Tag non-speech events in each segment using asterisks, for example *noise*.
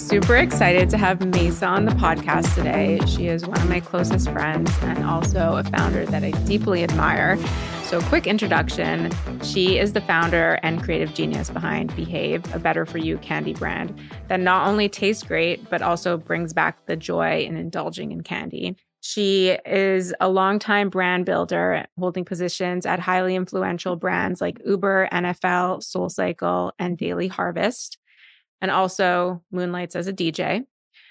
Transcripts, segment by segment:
Super excited to have Mayssa on the podcast today. She is one of my closest friends and also a founder that I deeply admire. So, quick introduction she is the founder and creative genius behind Behave, a better for you candy brand that not only tastes great, but also brings back the joy in indulging in candy. She is a longtime brand builder, holding positions at highly influential brands like Uber, NFL, SoulCycle, and Daily Harvest and also moonlights as a DJ.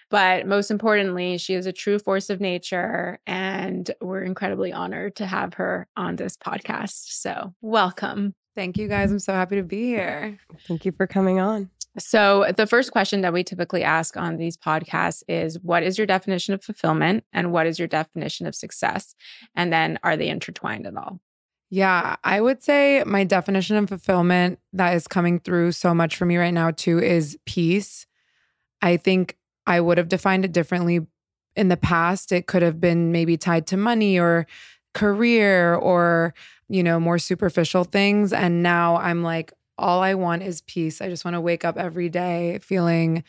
But most importantly, she is a true force of nature, and we're incredibly honored to have her on this podcast. So, welcome. Thank you guys. I'm so happy to be here. Thank you for coming on. So, the first question that we typically ask on these podcasts is What is your definition of fulfillment? And what is your definition of success? And then, are they intertwined at all? Yeah, I would say my definition of fulfillment that is coming through so much for me right now, too, is peace. I think I would have defined it differently in the past. It could have been maybe tied to money or career or, you know, more superficial things. And now I'm like, all I want is peace. I just want to wake up every day feeling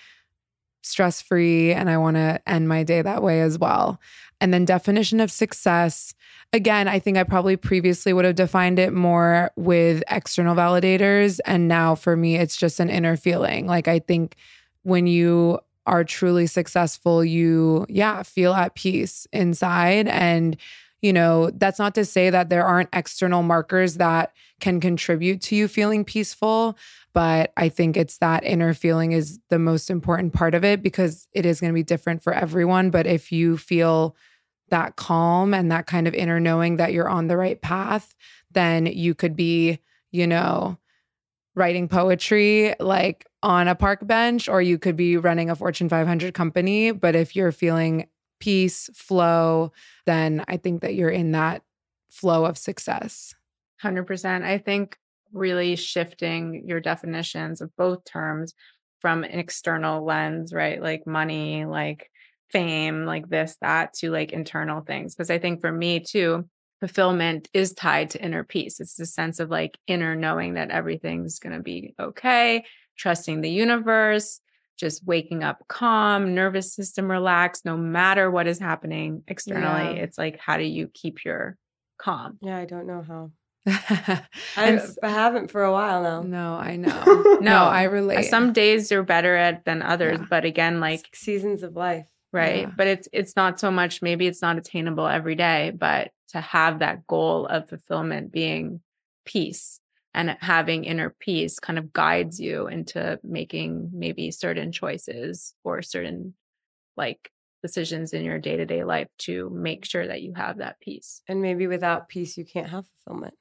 stress free and I want to end my day that way as well. And then definition of success. Again, I think I probably previously would have defined it more with external validators and now for me it's just an inner feeling. Like I think when you are truly successful, you yeah, feel at peace inside and you know, that's not to say that there aren't external markers that can contribute to you feeling peaceful, but I think it's that inner feeling is the most important part of it because it is going to be different for everyone. But if you feel that calm and that kind of inner knowing that you're on the right path, then you could be, you know, writing poetry like on a park bench, or you could be running a Fortune 500 company. But if you're feeling peace, flow, then I think that you're in that flow of success. 100%. I think really shifting your definitions of both terms from an external lens, right? Like money, like fame, like this, that, to like internal things. Because I think for me too, fulfillment is tied to inner peace. It's the sense of like inner knowing that everything's going to be okay, trusting the universe, just waking up calm, nervous system relaxed, no matter what is happening externally. Yeah. It's like, how do you keep your calm? Yeah, I don't know how. *laughs* I haven't for a while now. No, I know. *laughs* no, I relate. Some days you're better at than others, Yeah. but again, like It's seasons of life. right Yeah. but it's it's not so much maybe it's not attainable every day but to have that goal of fulfillment being peace and having inner peace kind of guides you into making maybe certain choices or certain like decisions in your day-to-day life to make sure that you have that peace And maybe without peace, you can't have fulfillment.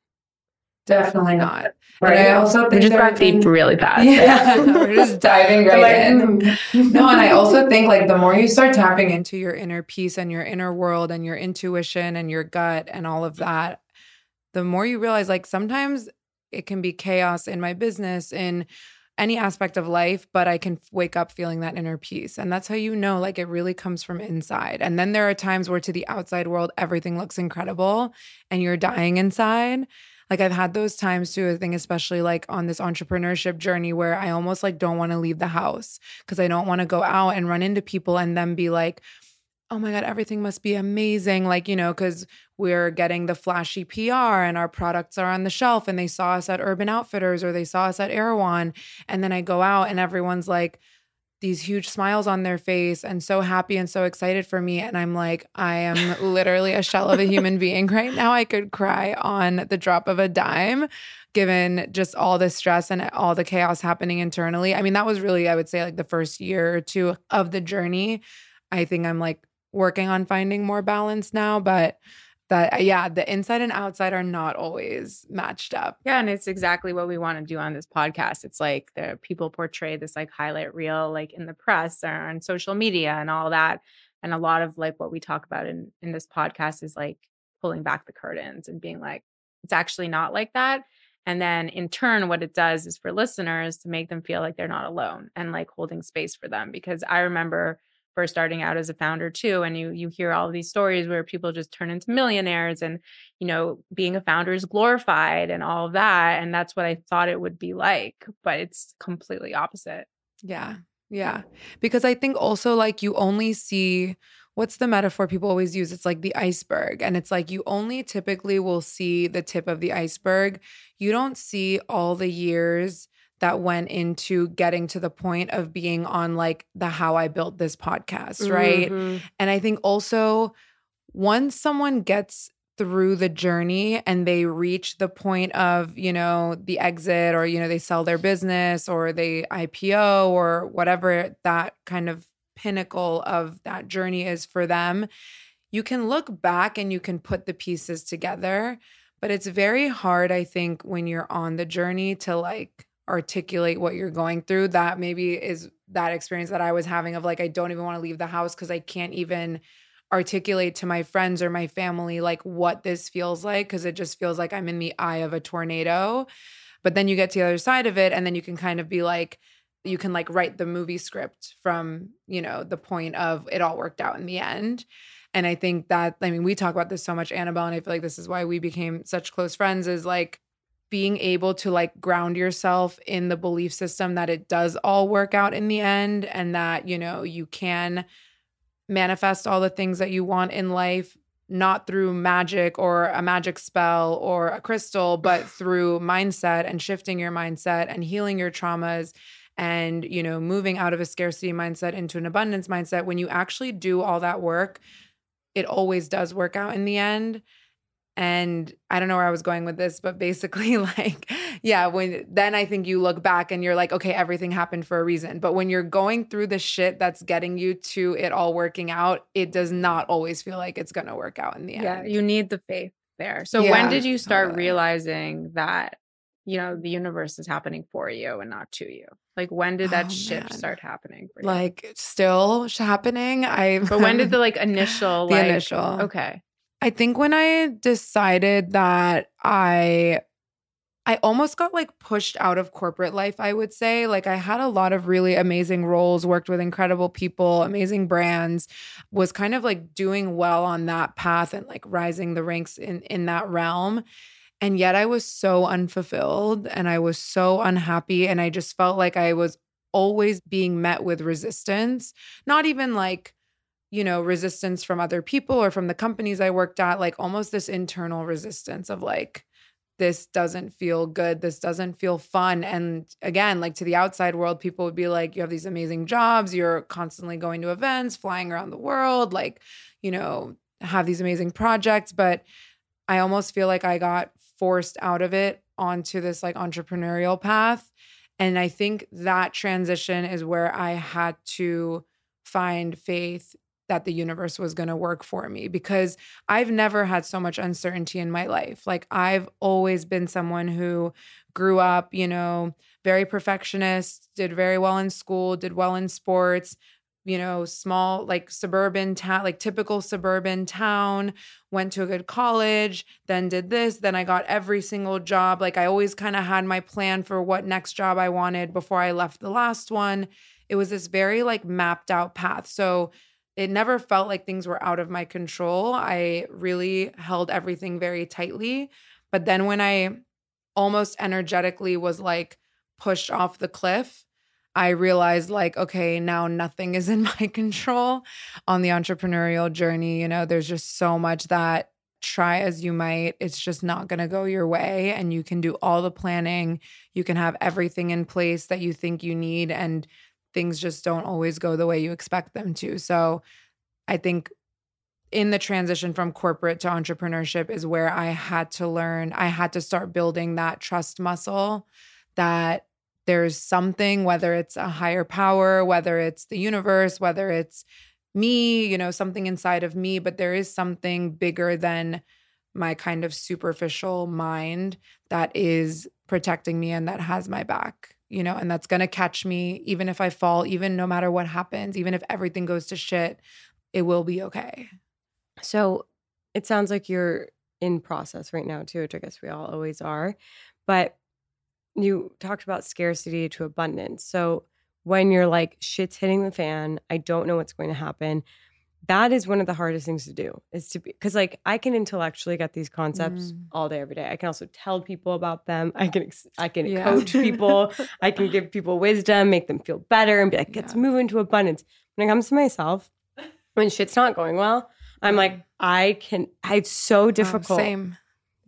Definitely not. Right. And I also think We just there got are deep really fast. Yeah, *laughs* we're just diving right Like, in. mm. No, and I also *laughs* think like the more you start tapping into your inner peace and your inner world and your intuition and your gut and all of that, the more you realize like sometimes it can be chaos in my business in any aspect of life, but I can wake up feeling that inner peace. And that's how you know like it really comes from inside. And then there are times where to the outside world everything looks incredible and you're dying inside. Like I've had those times too, I think especially like on this entrepreneurship journey where I almost like don't want to leave the house because I don't want to go out and run into people and then be like, oh my God, everything must be amazing. Like, you know, because we're getting the flashy PR and our products are on the shelf and they saw us at Urban Outfitters or they saw us at Erewhon. And then I go out and everyone's like, these huge smiles on their face and so happy and so excited for me. And I'm like, I am *laughs* literally a shell of a human being right now. I could cry on the drop of a dime, given just all the stress and all the chaos happening internally. I mean, that was really, I would say, like the first year or two of the journey. I think I'm like working on finding more balance now, but that, uh, yeah, the inside and outside are not always matched up. Yeah, and it's exactly what we want to do on this podcast. It's like the people portray this like highlight reel like in the press or on social media and all that. And a lot of like what we talk about in in this podcast is like pulling back the curtains and being like it's actually not like that. And then in turn what it does is for listeners to make them feel like they're not alone and like holding space for them because I remember first starting out as a founder too and you you hear all these stories where people just turn into millionaires and you know being a founder is glorified and all of that and that's what i thought it would be like but it's completely opposite Yeah. Yeah. Because I think also like you only see what's the metaphor people always use? It's like the iceberg. And it's like you only typically will see the tip of the iceberg. You don't see all the years that went into getting to the point of being on like the how I built this podcast, right? Mhm. And I think also once someone gets through the journey and they reach the point of, you know, the exit or, you know, they sell their business or they IPO or whatever that kind of pinnacle of that journey is for them, you can look back and you can put the pieces together. But it's very hard, I think, when you're on the journey to like articulate what you're going through. That maybe is that experience that I was having of like, I don't even want to leave the house because I can't even articulate to my friends or my family like what this feels like because it just feels like I'm in the eye of a tornado. But then you get to the other side of it and then you can kind of be like, you can like write the movie script from, you know, the point of it all worked out in the end. And I think that, I mean, we talk about this so much, Annabelle, and I feel like this is why we became such close friends is like being able to like ground yourself in the belief system that it does all work out in the end and that, you know, you can manifest all the things that you want in life not through magic or a magic spell or a crystal *sighs* but through mindset and shifting your mindset and healing your traumas and you know moving out of a scarcity mindset into an abundance mindset. When you actually do all that work it always does work out in the end and i don't know where i was going with this but basically *laughs* like yeah when then i think you look back and you're like okay everything happened for a reason. But when you're going through the shit that's getting you to it all working out it does not always feel like it's going to work out in the end. yeah you need the faith there. So Yeah, when did you start totally. realizing that you know the universe is happening for you and not to you? Like when did that Oh, shift man. start happening for you? Like still happening? I but when did the like initial *laughs* The like initial. okay I think when I decided that I I almost got like pushed out of corporate life, I would say. Like I had a lot of really amazing roles, worked with incredible people, amazing brands, was kind of like doing well on that path and like rising the ranks in in that realm. And yet I was so unfulfilled and I was so unhappy and I just felt like I was always being met with resistance, not even like you know, resistance from other people or from the companies I worked at, like almost this internal resistance of like, this doesn't feel good. This doesn't feel fun. And again, like to the outside world, people would be like, you have these amazing jobs. You're constantly going to events, flying around the world, like, you know, have these amazing projects. But I almost feel like I got forced out of it onto this like entrepreneurial path. And I think that transition is where I had to find faith that the universe was going to work for me because I've never had so much uncertainty in my life. Like I've always been someone who grew up, you know, very perfectionist, did very well in school, did well in sports, you know, small, like suburban town, like typical suburban town, went to a good college, then did this, then I got every single job. Like I always kind of had my plan for what next job I wanted before I left the last one. It was this very like mapped out path. So it never felt like things were out of my control. I really held everything very tightly. But then when I almost energetically was like pushed off the cliff, I realized like, okay, now nothing is in *laughs* my control on the entrepreneurial journey. You know, there's just so much that try as you might, it's just not going to go your way. And you can do all the planning, you can have everything in place that you think you need. And things just don't always go the way you expect them to. So I think in the transition from corporate to entrepreneurship is where I had to learn, I had to start building that trust muscle that there's something, whether it's a higher power, whether it's the universe, whether it's me, you know, something inside of me, but there is something bigger than my kind of superficial mind that is protecting me and that has my back, you know, and that's going to catch me even if I fall, even no matter what happens, even if everything goes to shit, it will be okay. So it sounds like you're in process right now too, which I guess we all always are. But you talked about scarcity to abundance. So when you're like, shit's hitting the fan, I don't know what's going to happen. That is one of the hardest things to do is to be because like I can intellectually get these concepts Mm. all day every day. I can also tell people about them. I can ex- I can Yeah. coach people. *laughs* I can give people wisdom, make them feel better, and be like, let's Yeah. move into abundance. When it comes to myself, when shit's not going well, I'm like, I can. It's so Oh, difficult. same.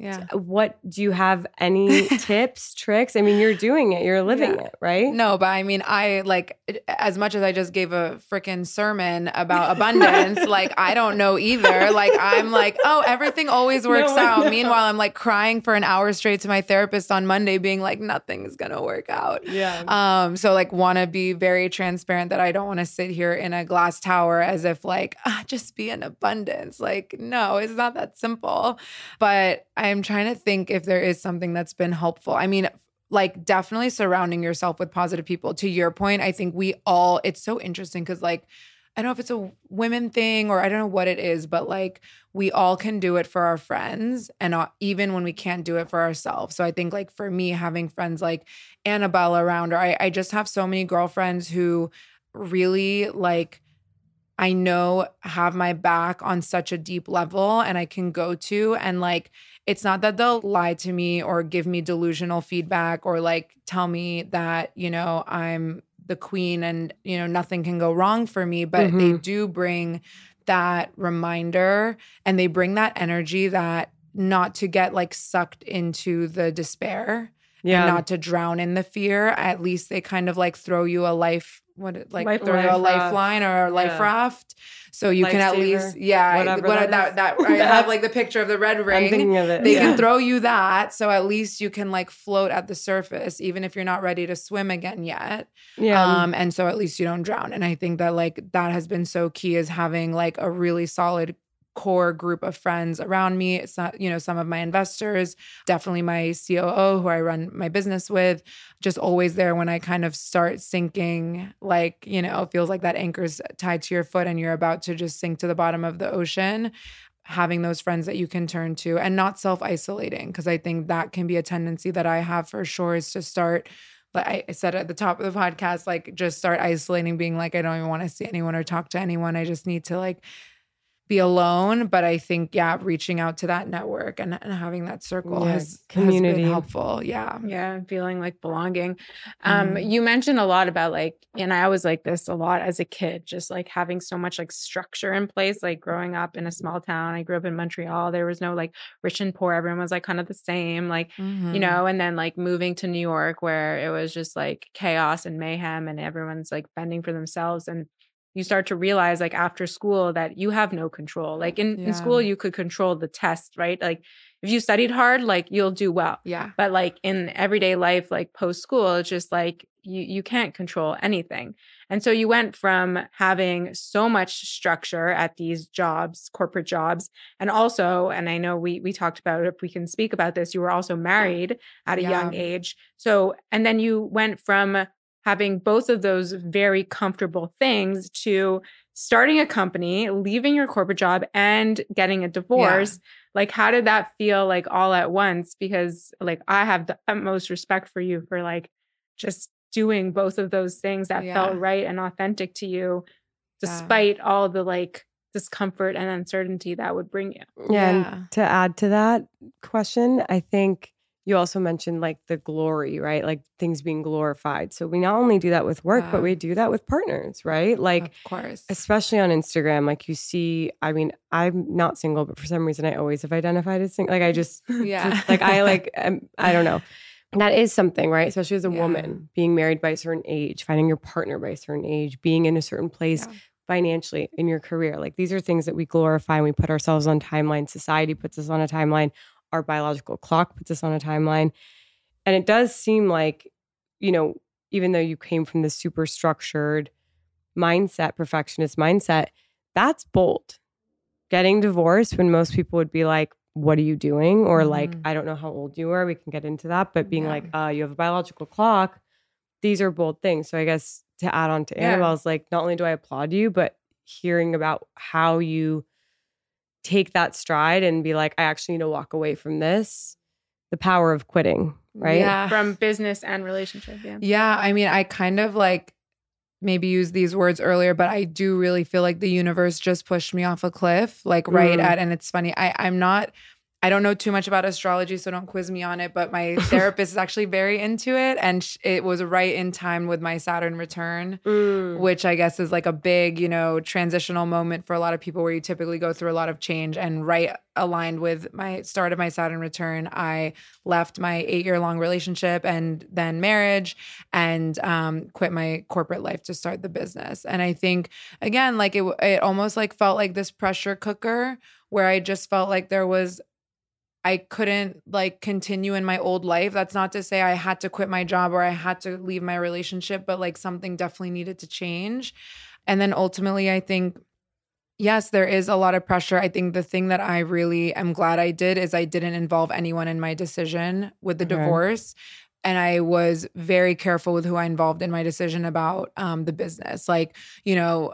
Yeah. What do you have any *laughs* tips, tricks? I mean, you're doing it, you're living Yeah. it, right? No, but I mean, I like as much as I just gave a freaking sermon about abundance, like I don't know either. Like I'm like, oh, everything always *laughs* works No, out. Meanwhile, I'm like crying for an hour straight to my therapist on Monday, being like, nothing's gonna work out. Yeah. Um, so like want to be very transparent that I don't want to sit here in a glass tower as if like ah, just be in abundance. Like, no, it's not that simple. But I'm trying to think if there is something that's been helpful. I mean, like definitely surrounding yourself with positive people. To your point, I think we all, it's so interesting because like I don't know if it's a women thing or I don't know what it is, but like we all can do it for our friends and uh, even when we can't do it for ourselves. So I think like for me, having friends like Annabelle around, or I, I just have so many girlfriends who really like I know have my back on such a deep level and I can go to and like it's not that they'll lie to me or give me delusional feedback or like tell me that, you know, I'm the queen and, you know, nothing can go wrong for me, but they Mhm. do bring that reminder and they bring that energy that not to get like sucked into the despair yeah. and not to drown in the fear. At least they kind of like throw you a life, what like Life throw you a lifeline or a life Yeah. raft, so you can at Lifesaver. least yeah, Whatever what that that that, *laughs* I have like the picture of the red ring. thinking of it. They yeah. can throw you that, so at least you can like float at the surface, even if you're not ready to swim again yet. yeah. Um, and so at least you don't drown. And I think that like that has been so key is having like a really solid core group of friends around me. It's not, you know, some of my investors, definitely my COO who I run my business with, just always there when I kind of start sinking, like, you know, it feels like that anchor's tied to your foot and you're about to just sink to the bottom of the ocean. Having those friends that you can turn to and not self isolating, because I think that can be a tendency that I have for sure is to start like I said at the top of the podcast, like just start isolating, being like, I don't even want to see anyone or talk to anyone. I just need to like be alone. But I think, yeah, reaching out to that network and, and having that circle Yeah, has, has been helpful. Yeah. Yeah, feeling like belonging. Um, Mhm. you mentioned a lot about like, and I was like this a lot as a kid, just like having so much like structure in place, like growing up in a small town. I grew up in Montreal. There was no like rich and poor. Everyone was like kind of the same, like, you Mhm. know, and then like moving to New York where it was just like chaos and mayhem and everyone's like fending for themselves. And you start to realize like after school that you have no control. Like in, in school, you could control the test, right? Like if you studied hard, like you'll do well. Yeah. But like in everyday life, like post school, it's just like you you can't control anything. And so you went from having so much structure at these jobs, corporate jobs, and also, and I know we we talked about it, if we can speak about this, you were also married at a young age. So and then you went from having both of those very comfortable things to starting a company, leaving your corporate job and getting a divorce. Like how did that feel like all at once because like I have the utmost respect for you for like just doing both of those things that Yeah. felt right and authentic to you Yeah. despite all the like discomfort and uncertainty that would bring you. Yeah. Yeah. And to add to that question, I think you also mentioned like the glory, right? Like things being glorified. So we not only do that with work, but we do that with partners, right? Like, of course. especially on Instagram, like you see, I mean, I'm not single, but for some reason I always have identified as single. Like I just, *laughs* Yeah. like I like, um, *laughs* I don't know. That is something, right? Especially as a Yeah. woman, being married by a certain age, finding your partner by a certain age, being in a certain place Yeah. financially in your career. Like these are things that we glorify and we put ourselves on timeline. Society puts us on a timeline. Our biological clock puts us on a timeline. And it does seem like, you know, even though you came from this super structured mindset, perfectionist mindset, that's bold. Getting divorced when most people would be like, what are you doing? Or like, Mhm. I don't know how old you are. We can get into that. But being Yeah. like, uh, you have a biological clock. These are bold things. So I guess to add on to Yeah. Annabelle's, like, not only do I applaud you, but hearing about how you take that stride and be like, I actually need to walk away from this. The power of quitting, right? Yeah. From business and relationship. Yeah. Yeah, I mean, I kind of like maybe used these words earlier, but I do really feel like the universe just pushed me off a cliff, like right Mm. at. And it's funny, I I'm not. I don't know too much about astrology, so don't quiz me on it. But my *laughs* therapist is actually very into it, and sh- it was right in time with my Saturn return, Mm. which I guess is like a big, you know, transitional moment for a lot of people where you typically go through a lot of change. And right aligned with my start of my Saturn return, I left my eight year long relationship and then marriage and um, quit my corporate life to start the business. And I think, again, like it, it almost like felt like this pressure cooker where I just felt like there was I couldn't like continue in my old life. That's not to say I had to quit my job or I had to leave my relationship, but like something definitely needed to change. And then ultimately, I think, yes, there is a lot of pressure. I think the thing that I really am glad I did is I didn't involve anyone in my decision with the Okay. divorce. And I was very careful with who I involved in my decision about um, the business. Like, you know,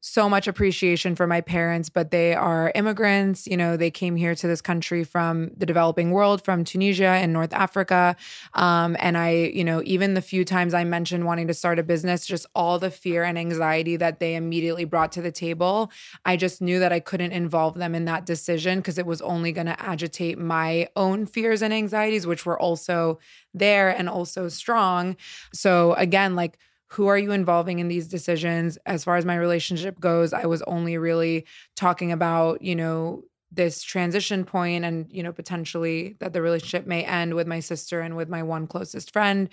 so much appreciation for my parents, but they are immigrants. You know, they came here to this country from the developing world, from Tunisia and North Africa. Um, and I, you know, even the few times I mentioned wanting to start a business, just all the fear and anxiety that they immediately brought to the table, I just knew that I couldn't involve them in that decision because it was only going to agitate my own fears and anxieties, which were also there and also strong. So again, like, who are you involving in these decisions as far as my relationship goes i was only really talking about you know this transition point and you know potentially that the relationship may end with my sister and with my one closest friend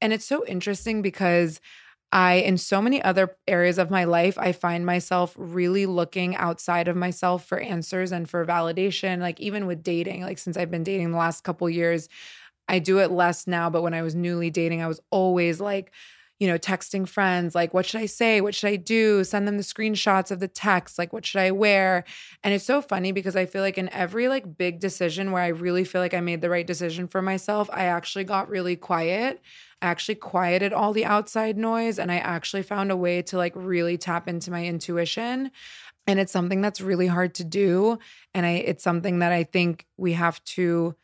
and it's so interesting because I, in so many other areas of my life, I find myself really looking outside of myself for answers and for validation. Like, even with dating, like, since I've been dating the last couple years, I do it less now. But when I was newly dating, I was always like, you know, texting friends, like, what should I say? What should I do? Send them the screenshots of the text, like, what should I wear? And it's so funny because I feel like in every like big decision where I really feel like I made the right decision for myself, I actually got really quiet. I actually quieted all the outside noise and I actually found a way to like really tap into my intuition. And it's something that's really hard to do. And I it's something that I think we have to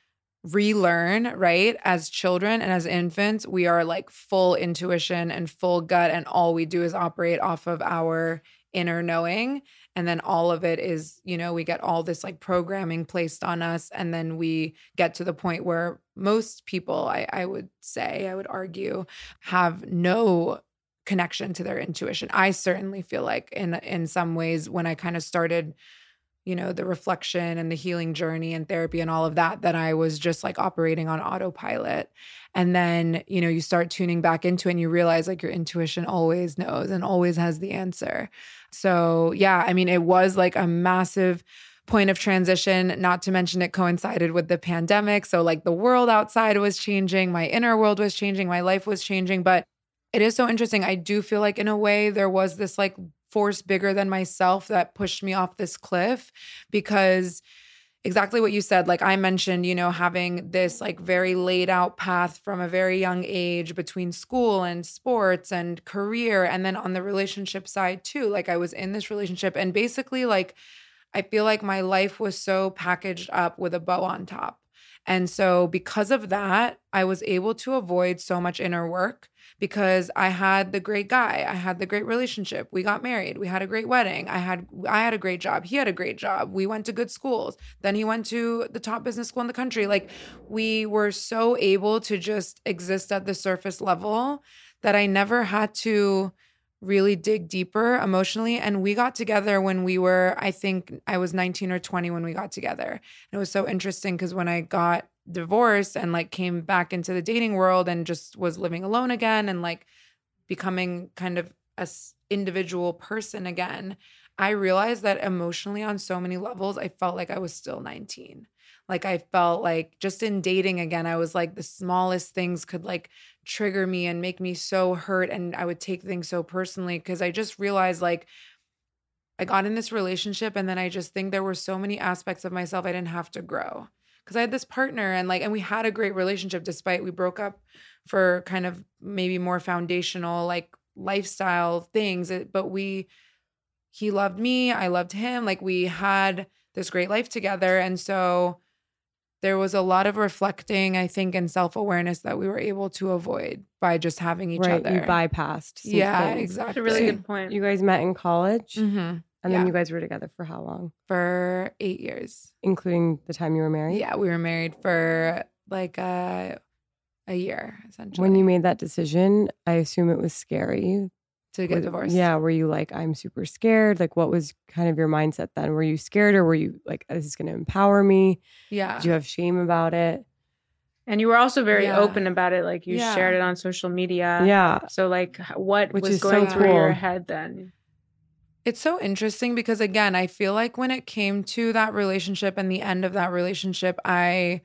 relearn, right? As children and as infants, we are like full intuition and full gut, and all we do is operate off of our inner knowing. And then all of it is, you know, we get all this like programming placed on us. And then we get to the point where most people, I, I would say, I would argue, have no connection to their intuition. I certainly feel like in in some ways when I kind of started you know, the reflection and the healing journey and therapy and all of that, that I was just like operating on autopilot. And then, you know, you start tuning back into and you realize like your intuition always knows and always has the answer. So, yeah, I mean, it was like a massive point of transition, not to mention it coincided with the pandemic. So, like, the world outside was changing, my inner world was changing, my life was changing. But it is so interesting. I do feel like, in a way, there was this like force bigger than myself that pushed me off this cliff because exactly what you said like i mentioned you know having this like very laid out path from a very young age between school and sports and career and then on the relationship side too like i was in this relationship and basically like i feel like my life was so packaged up with a bow on top and so because of that i was able to avoid so much inner work because I had the great guy. I had the great relationship. We got married. We had a great wedding. I had I had a great job. He had a great job. We went to good schools. Then he went to the top business school in the country. Like we were so able to just exist at the surface level that I never had to really dig deeper emotionally. And we got together when we were, I think I was 19 or 20 when we got together. And it was so interesting because when I got divorced and like came back into the dating world and just was living alone again and like becoming kind of a individual person again, I realized that emotionally on so many levels, I felt like I was still 19. Like I felt like just in dating again, I was like the smallest things could like trigger me and make me so hurt. And I would take things so personally because I just realized like I got in this relationship and then I just think there were so many aspects of myself I didn't have to grow. Cause I had this partner and like, and we had a great relationship despite we broke up for kind of maybe more foundational, like lifestyle things. But we, he loved me, I loved him. Like we had this great life together. And so there was a lot of reflecting, I think, and self awareness that we were able to avoid by just having each right, other. You bypassed. yeah, things. exactly. That's a really good *clears throat* point. You guys met in college, Mm-hmm. and yeah. then you guys were together for how long? For eight years. Including the time you were married. Yeah, we were married for like a, a year, essentially. When you made that decision, I assume it was scary to get Was- divorced. Yeah. Were you like, I'm super scared? Like, what was kind of your mindset then? Were you scared or were you like, this is going to empower me? Yeah. Did you have shame about it? And you were also very Yeah. open about it. Like you Yeah. shared it on social media. yeah. So like what Which was is so going through your head then? It's so interesting because again, I feel like when it came to that relationship and the end of that relationship, I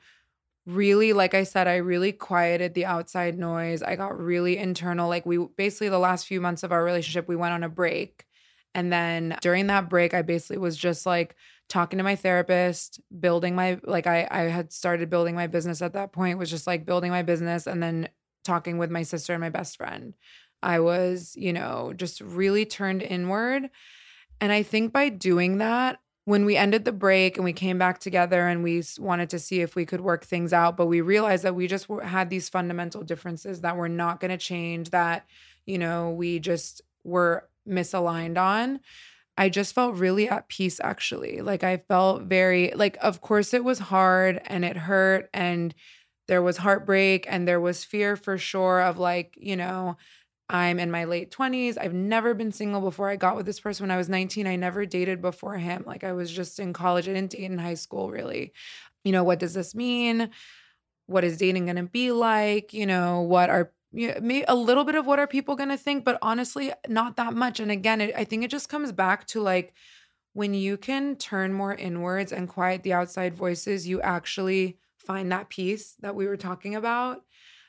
really like I said I really quieted the outside noise. I got really internal like we basically the last few months of our relationship we went on a break. And then during that break I basically was just like talking to my therapist, building my like I I had started building my business at that point was just like building my business and then talking with my sister and my best friend. I was, you know, just really turned inward. And I think by doing that, when we ended the break and we came back together and we wanted to see if we could work things out, but we realized that we just had these fundamental differences that were not going to change, that, you know, we just were misaligned on. I just felt really at peace actually. Like I felt very, like, of course it was hard and it hurt and there was heartbreak and there was fear for sure of like, you know, I'm in my late 20s. I've never been single before. I got with this person when I was 19. I never dated before him. Like I was just in college. I didn't date in high school, really. You know, what does this mean? What is dating going to be like? You know, what are a little bit of what are people going to think, but honestly, not that much. And again, it, I think it just comes back to like when you can turn more inwards and quiet the outside voices, you actually find that peace that we were talking about.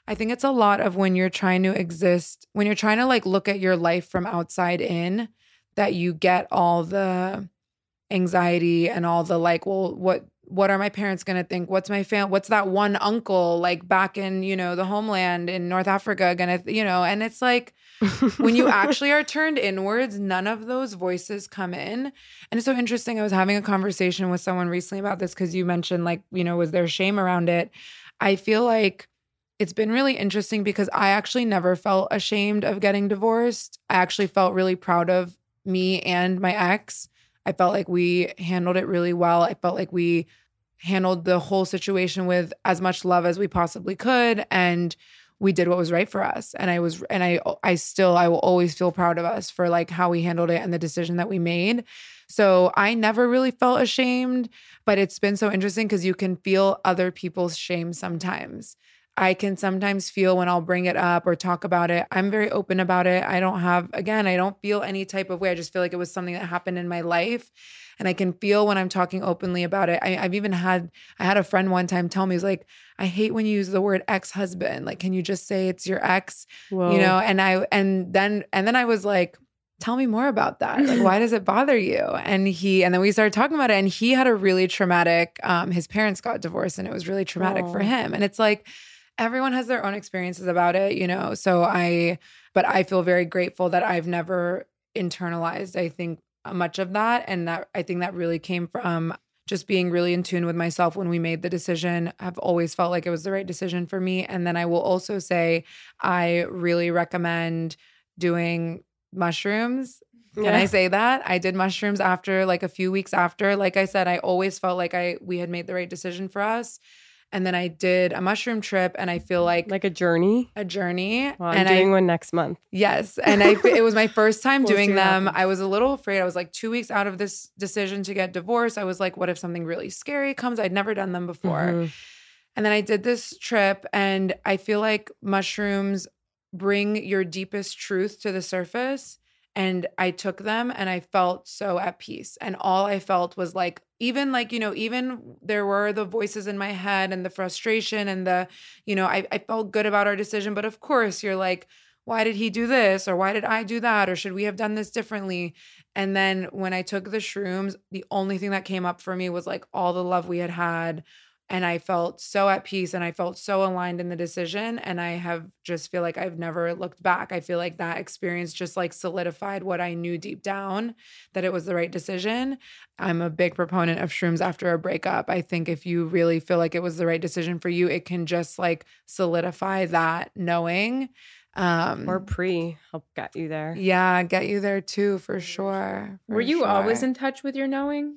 I think it's a lot of when you're trying to exist, when you're trying to like look at your life from outside in, that you get all the anxiety and all the like, well, what what are my parents going to think? What's my fam what's that one uncle like back in, you know, the homeland in North Africa going to, you know, and it's like when you *laughs* actually are turned inwards, none of those voices come in. And it's so interesting. I was having a conversation with someone recently about this because you mentioned, like, you know, was there shame around it? I feel like it's been really interesting because I actually never felt ashamed of getting divorced. I actually felt really proud of me and my ex. I felt like we handled it really well. I felt like we handled the whole situation with as much love as we possibly could. And we did what was right for us and i was and i i still i will always feel proud of us for like how we handled it and the decision that we made so i never really felt ashamed but it's been so interesting because you can feel other people's shame sometimes I can sometimes feel when I'll bring it up or talk about it. I'm very open about it. I don't have, again, I don't feel any type of way. I just feel like it was something that happened in my life. And I can feel when I'm talking openly about it. I, have even had, I had a friend one time tell me, he's like, I hate when you use the word ex husband. Like, can you just say it's your ex? Whoa. You know, and I, and then, and then I was like, tell me more about that. Like, *laughs* why does it bother you? And he, and then we started talking about it. And he had a really traumatic, um, his parents got divorced and it was really traumatic oh. for him. And it's like, everyone has their own experiences about it, you know. So I, but I feel very grateful that I've never internalized, I think, much of that. And that I think that really came from just being really in tune with myself when we made the decision. I've always felt like it was the right decision for me. And then I will also say, I really recommend doing mushrooms. Can yeah. I say that? I did mushrooms after like a few weeks after. Like I said, I always felt like I we had made the right decision for us and then I did a mushroom trip, and I feel like like a journey, a journey. Well, I'm and doing I, one next month. Yes, and I it was my first *laughs* time we'll doing them. I was a little afraid. I was like two weeks out of this decision to get divorced. I was like, what if something really scary comes? I'd never done them before, mm-hmm. and then I did this trip, and I feel like mushrooms bring your deepest truth to the surface and I took them and I felt so at peace. And all I felt was like, even like, you know, even there were the voices in my head and the frustration and the, you know, I, I felt good about our decision. But of course, you're like, why did he do this? Or why did I do that? Or should we have done this differently? And then when I took the shrooms, the only thing that came up for me was like all the love we had had, and I felt so at peace and I felt so aligned in the decision and I have just feel like I've never looked back. I feel like that experience just like solidified what I knew deep down that it was the right decision. I'm a big proponent of shrooms after a breakup. I think if you really feel like it was the right decision for you, it can just like solidify that knowing um or pre help get you there yeah get you there too for sure for were you sure. always in touch with your knowing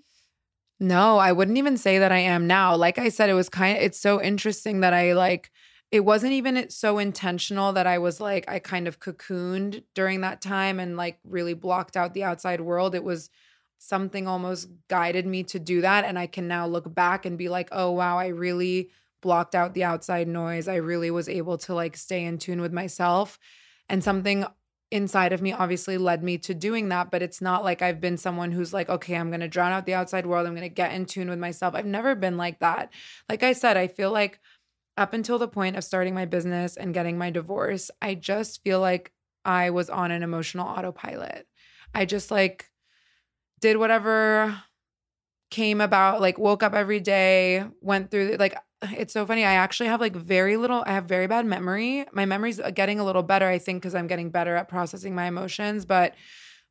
no, I wouldn't even say that I am now. Like I said, it was kind of, it's so interesting that I like, it wasn't even so intentional that I was like, I kind of cocooned during that time and like really blocked out the outside world. It was something almost guided me to do that. And I can now look back and be like, oh, wow, I really blocked out the outside noise. I really was able to like stay in tune with myself. And something inside of me obviously led me to doing that but it's not like I've been someone who's like okay I'm going to drown out the outside world. I'm going to get in tune with myself. I've never been like that. Like I said I feel like up until the point of starting my business and getting my divorce I just feel like I was on an emotional autopilot. I just like did whatever came about like woke up every day went through like it's so funny. I actually have like very little, I have very bad memory. My memory's getting a little better, I think, because I'm getting better at processing my emotions. But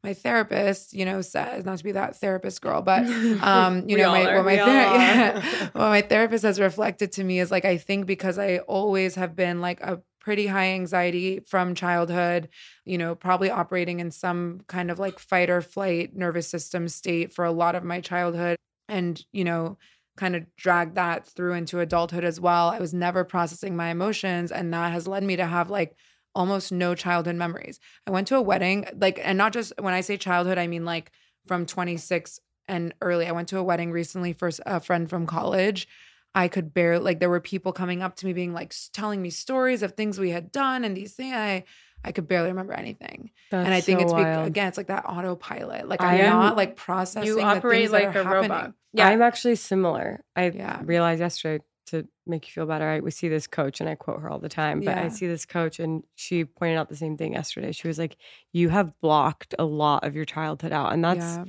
my therapist, you know, says not to be that therapist girl, but *laughs* um, you know, my, what my ther- *laughs* yeah, what my therapist has reflected to me is like I think because I always have been like a pretty high anxiety from childhood, you know, probably operating in some kind of like fight or flight nervous system state for a lot of my childhood. And, you know, kind of dragged that through into adulthood as well. I was never processing my emotions, and that has led me to have like almost no childhood memories. I went to a wedding, like, and not just when I say childhood, I mean like from 26 and early. I went to a wedding recently for a friend from college. I could barely like there were people coming up to me being like telling me stories of things we had done and these things. I I could barely remember anything. That's and I think so it's be- again, it's like that autopilot. Like I'm not like processing. You operate like a happening. robot. Yeah, I'm actually similar. I yeah. realized yesterday to make you feel better. I we see this coach and I quote her all the time, but yeah. I see this coach and she pointed out the same thing yesterday. She was like, "You have blocked a lot of your childhood out," and that's. Yeah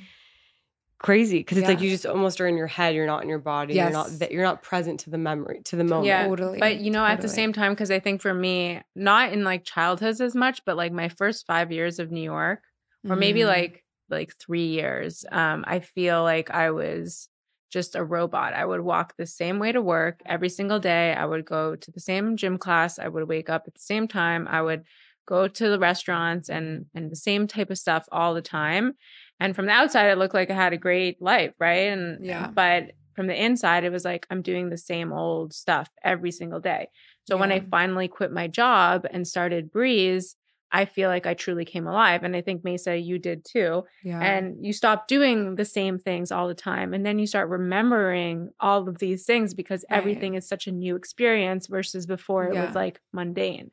crazy because it's yeah. like you just almost are in your head you're not in your body yes. you're not that you're not present to the memory to the moment yeah totally but you know totally. at the same time because i think for me not in like childhoods as much but like my first five years of new york or maybe mm. like like three years um i feel like i was just a robot i would walk the same way to work every single day i would go to the same gym class i would wake up at the same time i would go to the restaurants and and the same type of stuff all the time and from the outside, it looked like I had a great life, right? And yeah, but from the inside, it was like I'm doing the same old stuff every single day. So when I finally quit my job and started Breeze, I feel like I truly came alive. And I think Mayssa, you did too. Yeah. And you stop doing the same things all the time. And then you start remembering all of these things because Right. everything is such a new experience versus before it Yeah. was like mundane.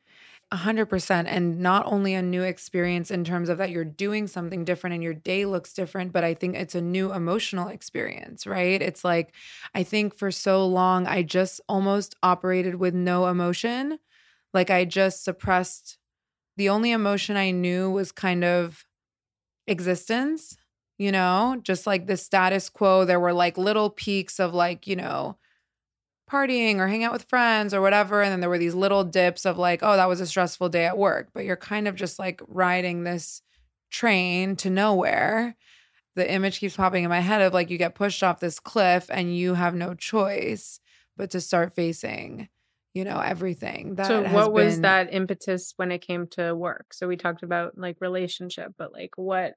A hundred percent. And not only a new experience in terms of that you're doing something different and your day looks different, but I think it's a new emotional experience, right? It's like, I think for so long, I just almost operated with no emotion. Like I just suppressed the only emotion I knew was kind of existence, you know, just like the status quo. There were like little peaks of like, you know, partying or hang out with friends or whatever. And then there were these little dips of like, oh, that was a stressful day at work. But you're kind of just like riding this train to nowhere. The image keeps popping in my head of like you get pushed off this cliff and you have no choice but to start facing, you know, everything. That so what was been- that impetus when it came to work? So we talked about like relationship, but like what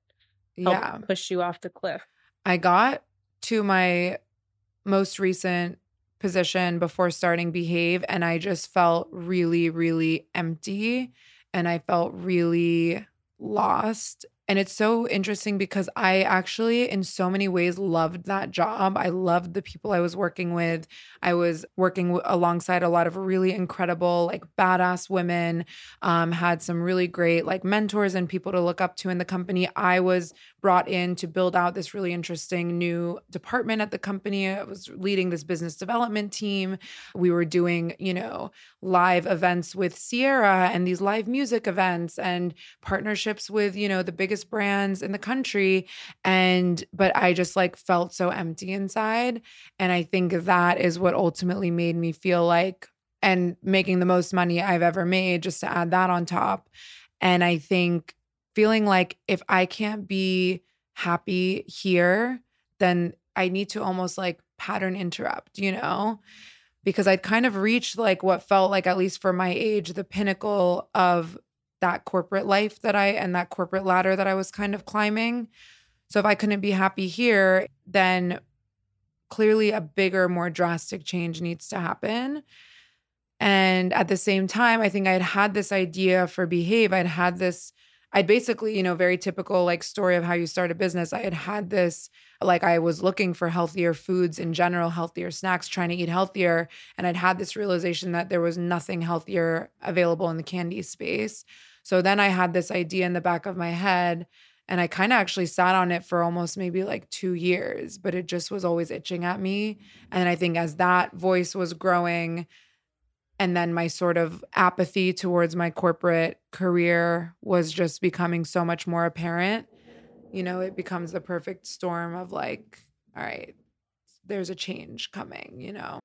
helped Yeah. push you off the cliff? I got to my most recent position before starting Behave, and I just felt really, really empty and I felt really lost. And it's so interesting because I actually, in so many ways, loved that job. I loved the people I was working with. I was working alongside a lot of really incredible, like badass women, um, had some really great, like mentors and people to look up to in the company. I was brought in to build out this really interesting new department at the company. I was leading this business development team. We were doing, you know, live events with Sierra and these live music events and partnerships with, you know, the biggest brands in the country. And, but I just like felt so empty inside. And I think that is what ultimately made me feel like, and making the most money I've ever made, just to add that on top. And I think feeling like if I can't be happy here, then I need to almost like pattern interrupt, you know? Because I'd kind of reached like what felt like, at least for my age, the pinnacle of that corporate life that I and that corporate ladder that I was kind of climbing. So if I couldn't be happy here, then clearly a bigger, more drastic change needs to happen. And at the same time, I think I'd had this idea for Behave. I'd had this, I'd basically, you know, very typical like story of how you start a business. I had had this, like, I was looking for healthier foods in general, healthier snacks, trying to eat healthier. And I'd had this realization that there was nothing healthier available in the candy space. So then I had this idea in the back of my head. And I kind of actually sat on it for almost maybe like two years, but it just was always itching at me. And I think as that voice was growing, and then my sort of apathy towards my corporate career was just becoming so much more apparent. You know, it becomes the perfect storm of like, all right, there's a change coming, you know?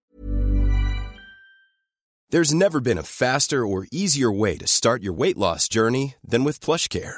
There's never been a faster or easier way to start your weight loss journey than with PlushCare.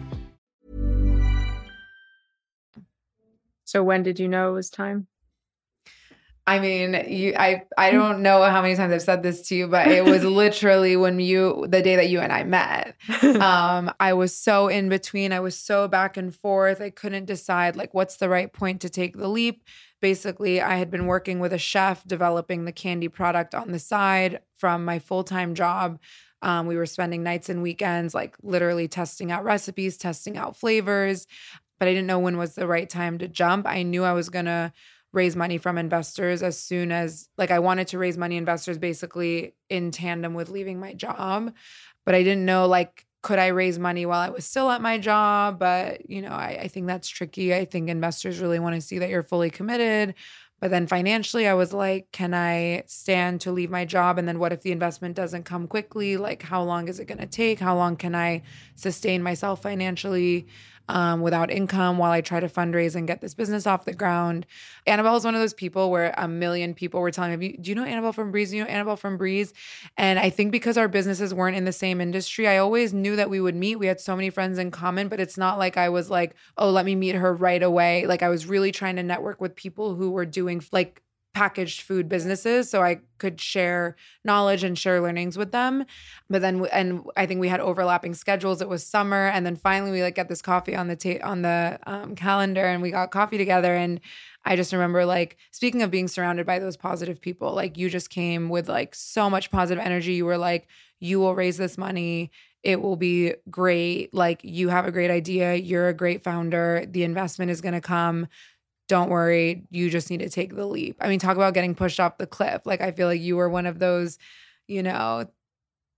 So when did you know it was time? I mean, you I I don't know how many times I've said this to you, but it was *laughs* literally when you the day that you and I met. *laughs* Um, I was so in between. I was so back and forth. I couldn't decide like what's the right point to take the leap. Basically, I had been working with a chef developing the candy product on the side from my full-time job. Um, we were spending nights and weekends, like literally testing out recipes, testing out flavors, but I didn't know when was the right time to jump. I knew I was gonna raise money from investors as soon as like I wanted to raise money investors basically in tandem with leaving my job. But I didn't know like could I raise money while I was still at my job? But, you know, I, I think that's tricky. I think investors really want to see that you're fully committed. But then financially, I was like, can I stand to leave my job? And then what if the investment doesn't come quickly? Like, how long is it going to take? How long can I sustain myself financially? Um, without income while I try to fundraise and get this business off the ground. Annabelle is one of those people where a million people were telling me, Do you know Annabelle from Breeze? Do you know Annabelle from Breeze? And I think because our businesses weren't in the same industry, I always knew that we would meet. We had so many friends in common, but it's not like I was like, Oh, let me meet her right away. Like I was really trying to network with people who were doing like packaged food businesses so I could share knowledge and share learnings with them. But then and I think we had overlapping schedules. It was summer and then finally we like get this coffee on the ta- on the um, calendar and we got coffee together and I just remember like speaking of being surrounded by those positive people, like you just came with like so much positive energy. You were like you will raise this money. It will be great. Like you have a great idea. You're a great founder. The investment is going to come don't worry, you just need to take the leap. I mean, talk about getting pushed off the cliff. Like, I feel like you were one of those, you know,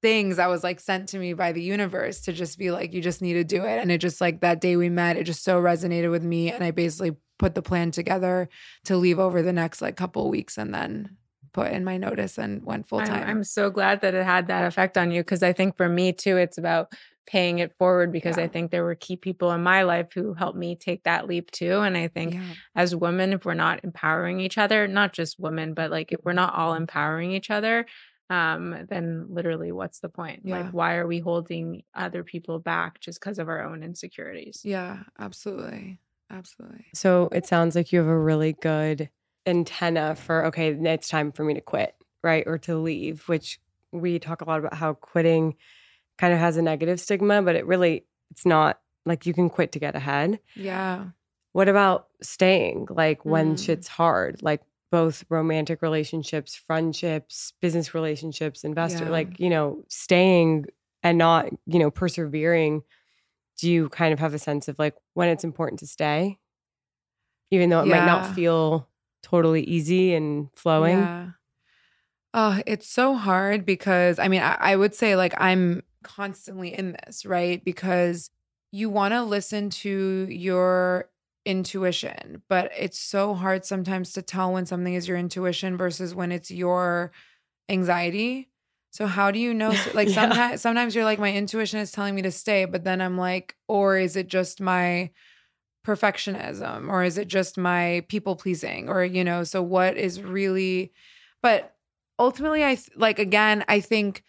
things that was like sent to me by the universe to just be like, you just need to do it. And it just like that day we met, it just so resonated with me. And I basically put the plan together to leave over the next like couple weeks and then put in my notice and went full time. I'm, I'm, so glad that it had that effect on you because I think for me too, it's about paying it forward because yeah. I think there were key people in my life who helped me take that leap too. And I think yeah. as women, if we're not empowering each other, not just women, but like if we're not all empowering each other, um, then literally what's the point? Yeah. Like, why are we holding other people back just because of our own insecurities? Yeah, absolutely. Absolutely. So it sounds like you have a really good antenna for, okay, it's time for me to quit, right? Or to leave, which we talk a lot about how quitting kind of has a negative stigma, but it really it's not like you can quit to get ahead. Yeah. What about staying like when Mm. shit's hard? Like both romantic relationships, friendships, business relationships, investor Yeah. like, you know, staying and not, you know, persevering. Do you kind of have a sense of like when it's important to stay? Even though it might not feel totally easy and flowing. Yeah. Oh, it's so hard because I mean, I, I would say like I'm constantly in this, right? Because you want to listen to your intuition, but it's so hard sometimes to tell when something is your intuition versus when it's your anxiety. So how do you know? *laughs* Like Yeah. sometimes, sometimes you're like, my intuition is telling me to stay, but then I'm like, or is it just my perfectionism, or is it just my people pleasing, or you know? So what is really? But ultimately, I th- like again, I think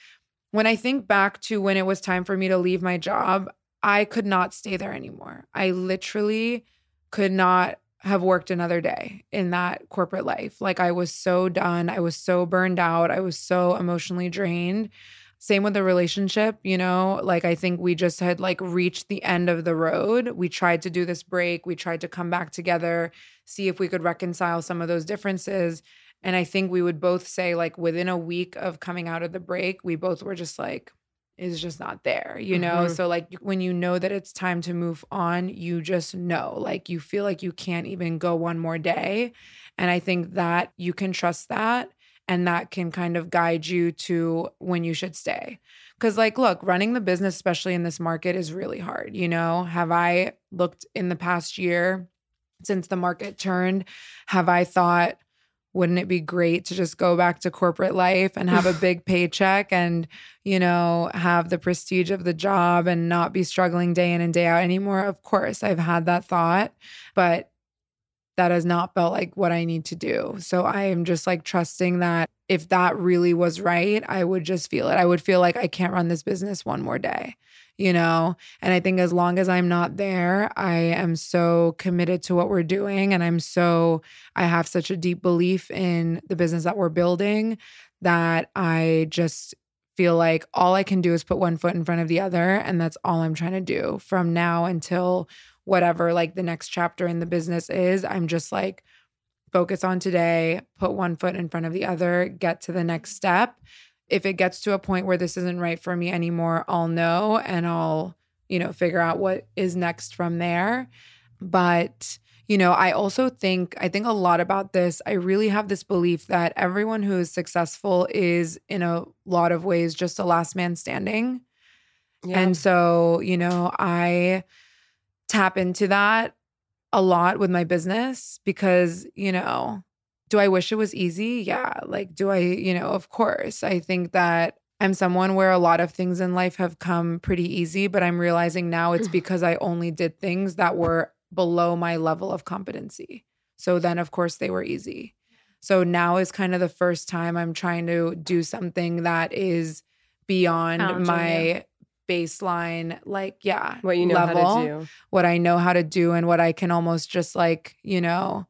when I think back to when it was time for me to leave my job, I could not stay there anymore. I literally could not have worked another day in that corporate life. Like I was so done. I was so burned out. I was so emotionally drained. Same with the relationship, you know, like I think we just had like reached the end of the road. We tried to do this break, we tried to come back together, see if we could reconcile some of those differences. And I think we would both say, like, within a week of coming out of the break, we both were just like, is just not there, you know? Mhm. So, like, when you know that it's time to move on, you just know, like, you feel like you can't even go one more day. And I think that you can trust that and that can kind of guide you to when you should stay. Cause, like, look, running the business, especially in this market, is really hard. You know, have I looked in the past year since the market turned? Have I thought, wouldn't it be great to just go back to corporate life and have a *sighs* big paycheck and, you know, have the prestige of the job and not be struggling day in and day out anymore? Of course, I've had that thought, but that has not felt like what I need to do. So I am just like trusting that if that really was right, I would just feel it. I would feel like I can't run this business one more day, you know? And I think as long as I'm not there, I am so committed to what we're doing. And I'm so, I have such a deep belief in the business that we're building that I just feel like all I can do is put one foot in front of the other. And that's all I'm trying to do from now until whatever like the next chapter in the business is. I'm just like, focus on today, put one foot in front of the other, get to the next step. If it gets to a point where this isn't right for me anymore, I'll know and I'll, you know, figure out what is next from there. But, you know, I also think, I think a lot about this. I really have this belief that everyone who is successful is, in a lot of ways, just a last man standing. Yeah. And so, you know, I tap into that a lot with my business because, you know, do I wish it was easy? Yeah. Like, do I, you know, of course. I think that I'm someone where a lot of things in life have come pretty easy, but I'm realizing now it's mm-hmm. because I only did things that were below my level of competency. So then, of course, they were easy. So now is kind of the first time I'm trying to do something that is beyond Challenging my baseline, like, yeah, what you know level, how to do. what I know how to do, and what I can almost just like, you know,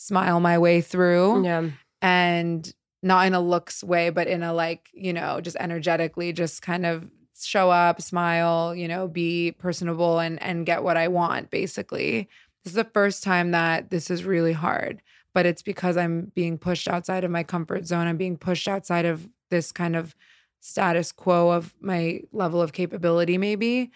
smile my way through Yeah. and not in a looks way, but in a like, you know, just energetically, just kind of show up, smile, you know, be personable and and get what I want basically. This is the first time that this is really hard, but it's because I'm being pushed outside of my comfort zone. I'm being pushed outside of this kind of status quo of my level of capability maybe.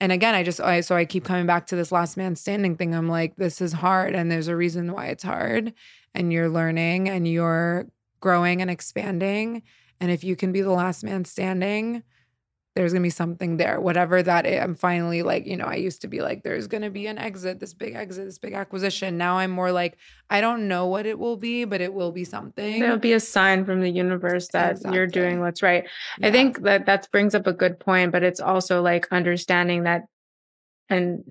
And again, I just I so I keep coming back to this last man standing thing. I'm like this is hard and there's a reason why it's hard and you're learning and you're growing and expanding. And if you can be the last man standing, there's gonna be something there, whatever that is. I'm finally like, you know, I used to be like, there's gonna be an exit, this big exit, this big acquisition. Now I'm more like, I don't know what it will be, but it will be something. There'll be a sign from the universe that you're doing what's right. I think that that brings up a good point, but it's also like understanding that, and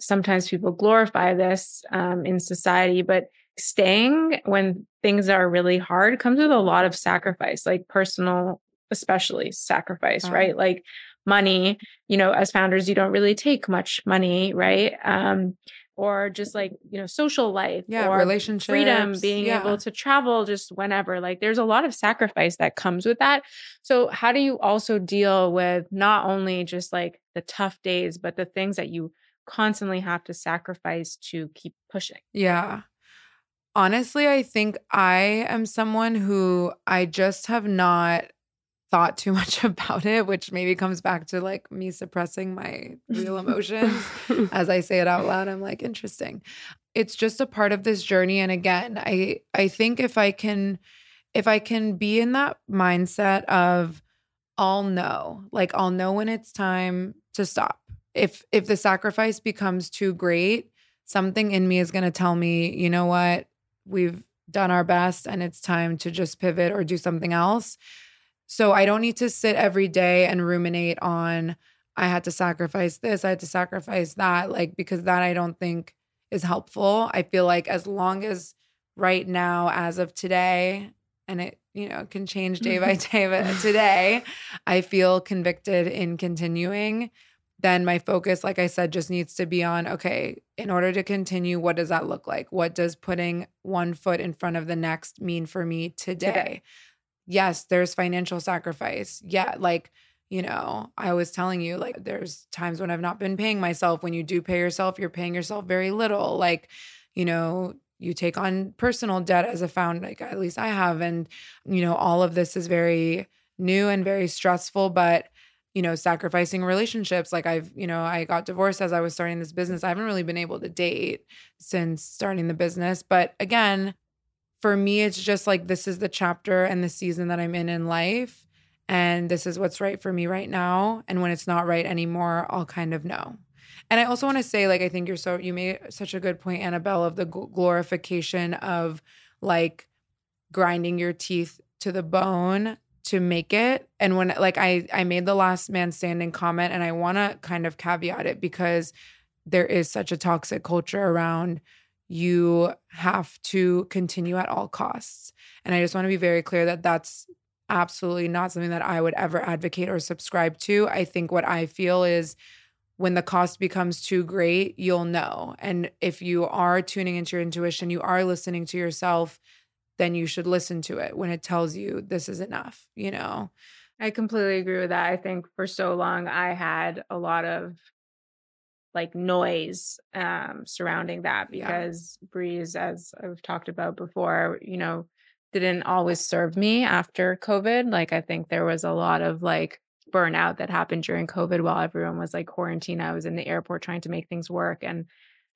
sometimes people glorify this um, in society, but staying when things are really hard comes with a lot of sacrifice, like personal, especially sacrifice, Oh. right? Like money, you know, as founders, you don't really take much money, right? Um, or just like, you know, social life yeah, or relationships, freedom, being yeah. able to travel just whenever. Like there's a lot of sacrifice that comes with that. So, how do you also deal with not only just like the tough days, but the things that you constantly have to sacrifice to keep pushing? Yeah. Honestly, I think I am someone who I just have not thought too much *laughs* about it, which maybe comes back to like me suppressing my real *laughs* emotions. As I say it out loud, I'm like, interesting. It's just a part of this journey. And again, I I think if I can if I can be in that mindset of I'll know, like I'll know when it's time to stop. If if the sacrifice becomes too great, something in me is going to tell me, you know what, we've done our best and it's time to just pivot or do something else. So I don't need to sit every day and ruminate on, I had to sacrifice this, I had to sacrifice that, like, because that I don't think is helpful. I feel like as long as right now, as of today, and it, you know, can change day by mm-hmm. day, but today, I feel convicted in continuing then my focus, like I said, just needs to be on okay, in order to continue, what does that look like? What does putting one foot in front of the next mean for me today? Today. Yes, there's financial sacrifice. Yeah, like, you know, I was telling you, like, there's times when I've not been paying myself. When you do pay yourself, you're paying yourself very little. Like, you know, you take on personal debt as a founder, like at least I have. And, you know, all of this is very new and very stressful, but you know, sacrificing relationships. Like I've, you know, I got divorced as I was starting this business. I haven't really been able to date since starting the business. But again, for me, it's just like this is the chapter and the season that I'm in in life. And this is what's right for me right now. And when it's not right anymore, I'll kind of know. And I also want to say, like, I think you're so, you made such a good point, Annabelle, of the glorification of like grinding your teeth to the bone to make it and when like i i made the last man standing comment and i want to kind of caveat it because there is such a toxic culture around you have to continue at all costs and i just want to be very clear that that's absolutely not something that i would ever advocate or subscribe to i think what i feel is when the cost becomes too great you'll know and if you are tuning into your intuition you are listening to yourself then you should listen to it when it tells you this is enough, you know? I completely agree with that. I think for so long I had a lot of like noise um surrounding that Yeah. because Breeze, as I've talked about before, you know, didn't always serve me after COVID. Like I think there was a lot of like burnout that happened during COVID while everyone was like quarantined. I was in the airport trying to make things work. And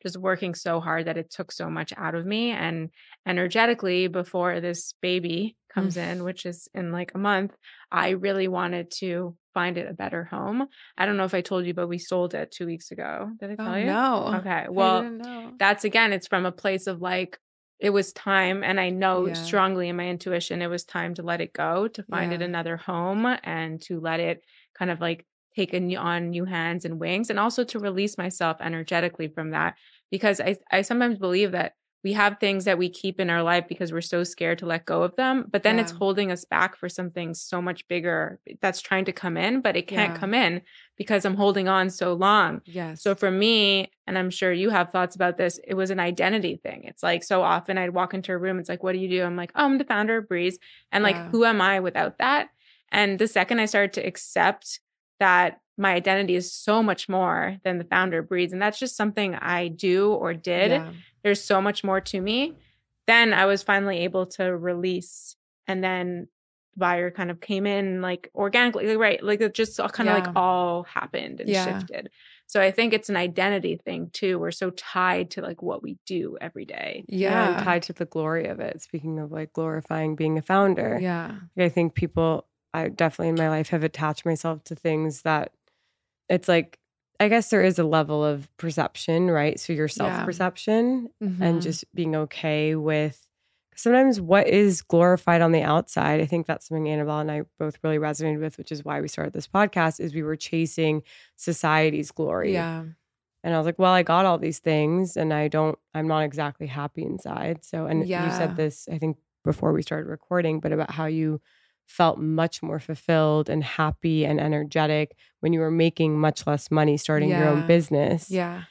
just working so hard that it took so much out of me and energetically before this baby comes Mm. in which is in like a month i really wanted to find it a better home i don't know if i told you but we sold it two weeks ago did i tell Oh, you no. okay well that's again it's from a place of like it was time and i know Yeah. strongly in my intuition it was time to let it go to find it another home and to let it kind of like take on new hands and wings and also to release myself energetically from that because i i sometimes believe that we have things that we keep in our life because we're so scared to let go of them but then it's holding us back for something so much bigger eh, that's trying to come in but it can't Yeah. come in because i'm holding on so long yeah so for me, and I'm sure you have thoughts about this, it was an identity thing. It's like so often I'd walk into a room, it's like, what do you do? I'm like, oh, I'm the founder of Breeze. And like, Yeah. who am I without that? And the second I started to accept that my identity is so much more than the founder Breeze. And that's just something I do or did, Yeah. there's so much more to me. Then I was finally able to release. And then buyer kind of came in like organically, like, right? Like it just all kind of like all happened and Yeah. shifted. So I think it's an identity thing too. We're so tied to like what we do every day. Yeah, Yeah. tied to the glory of it. Speaking of like glorifying being a founder, Yeah. I think people, I definitely in my life have attached myself to things that it's like, I guess there is a level of perception, right? So your self perception Mhm. and just being okay with sometimes what is glorified on the outside. I think that's something Annabelle and I both really resonated with, which is why we started this podcast, is we were chasing society's glory. Yeah. And I was like, well, I got all these things and I don't, I'm not exactly happy inside. So, and you said this, I think, before we started recording, but about how you felt much more fulfilled and happy and energetic when you were making much less money starting your own business Yeah.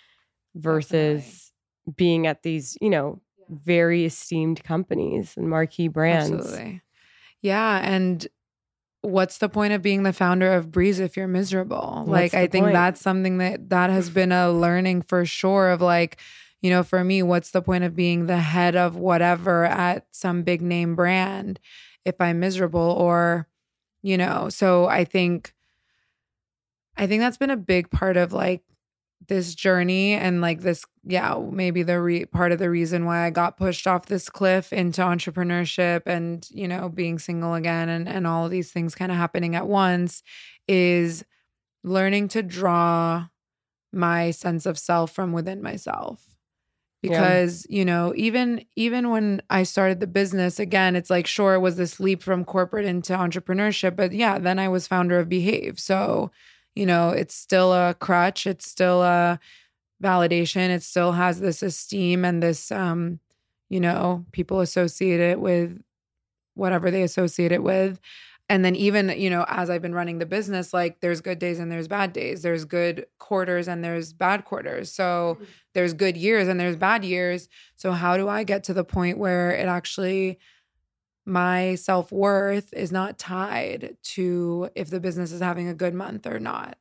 versus being at these, you know, very esteemed companies and marquee brands. Absolutely. Yeah. And what's the point of being the founder of Breeze if you're miserable? What's like, I think point? that's something that that has been a learning for sure of like, you know, for me, what's the point of being the head of whatever at some big name brand if I'm miserable or, you know, so I think, I think that's been a big part of like this journey and like this yeah maybe the re- part of the reason why i got pushed off this cliff into entrepreneurship and you know being single again and and all these things kind of happening at once is learning to draw my sense of self from within myself Yeah. because you know even even when i started the business again it's like sure it was this leap from corporate into entrepreneurship but yeah then i was founder of behave. So you know it's still a crutch. It's still a validation. It still has this esteem and this um you know people associate it with whatever they associate it with and then even you know as i've been running the business like there's good days and there's bad days. There's good quarters and there's bad quarters. So mm-hmm. there's good years and there's bad years. So how do i get to the point where it actually my self-worth is not tied to if the business is having a good month or not?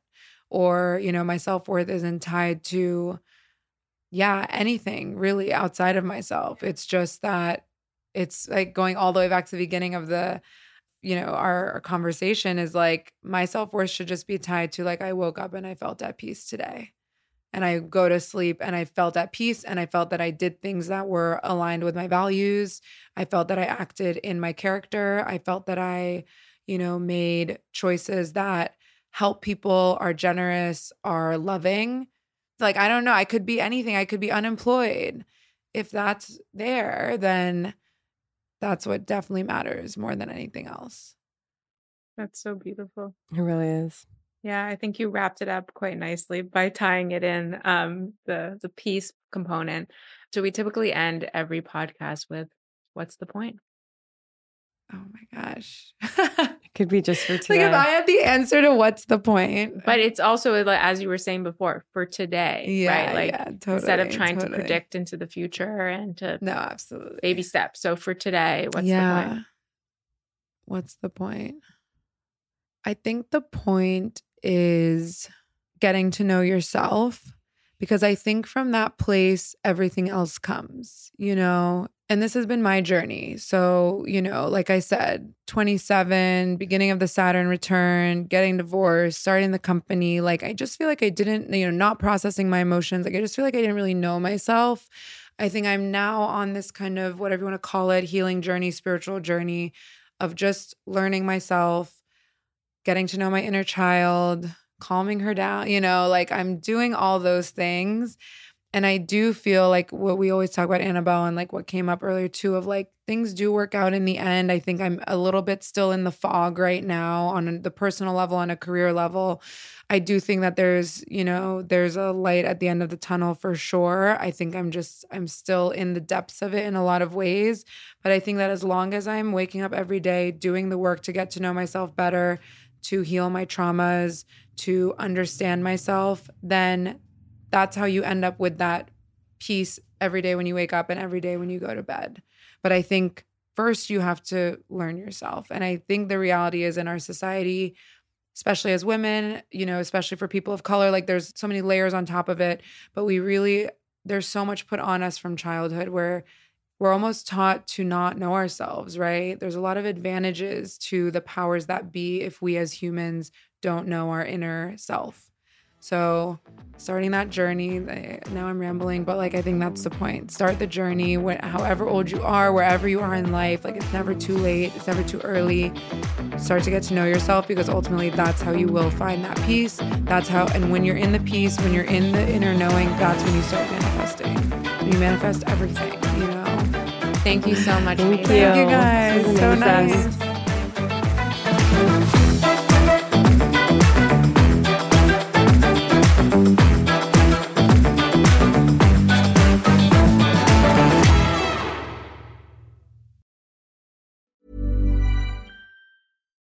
Or you know my self-worth isn't tied to yeah anything really outside of myself. It's just that it's like going all the way back to the beginning of the you know our, our conversation is like my self-worth should just be tied to like i woke up and i felt at peace today and I go to sleep and I felt at peace and I felt that I did things that were aligned with my values. I felt that I acted in my character. I felt that I, you know, made choices that help people, are generous, are loving. Like, I don't know, I could be anything. I could be unemployed. If that's there, then that's what definitely matters more than anything else. That's so beautiful. It really is. Yeah, I think you wrapped it up quite nicely by tying it in um the the peace component. So we typically end every podcast with what's the point? Oh my gosh. *laughs* It could be just for like if I had the answer to what's the point? But it's also like, as you were saying before, for today, yeah, right? Like yeah, totally, instead of trying totally. to predict into the future and to No, absolutely. baby steps. So for today, what's yeah. the point? What's the point? I think the point is getting to know yourself because I think from that place, everything else comes, you know? And this has been my journey. So, you know, like I said, 27, beginning of the Saturn return, getting divorced, starting the company. Like, I just feel like I didn't, you know, not processing my emotions. Like, I just feel like I didn't really know myself. I think I'm now on this kind of whatever you want to call it healing journey, spiritual journey of just learning myself, getting to know my inner child, calming her down. You know, like I'm doing all those things. And I do feel like what we always talk about Annabelle and like what came up earlier too of like things do work out in the end. I think I'm a little bit still in the fog right now on the personal level, on a career level. I do think that there's, you know, there's a light at the end of the tunnel for sure. I think I'm just, I'm still in the depths of it in a lot of ways. But I think that as long as I'm waking up every day, doing the work to get to know myself better, to heal my traumas, to understand myself, then that's how you end up with that peace every day when you wake up and every day when you go to bed. But I think first you have to learn yourself. And I think the reality is in our society, especially as women, you know, especially for people of color, like there's so many layers on top of it. But we really, there's so much put on us from childhood where we're almost taught to not know ourselves, right? There's a lot of advantages to the powers that be if we as humans don't know our inner self. So, starting that journey, now I'm rambling, but like I think that's the point. Start the journey, however old you are, wherever you are in life. Like it's never too late, it's never too early. Start to get to know yourself because ultimately that's how you will find that peace. That's how, and when you're in the peace, when you're in the inner knowing, that's when you start manifesting. You manifest everything, you know? Thank you so much. Thank you. Thank you guys. So nice.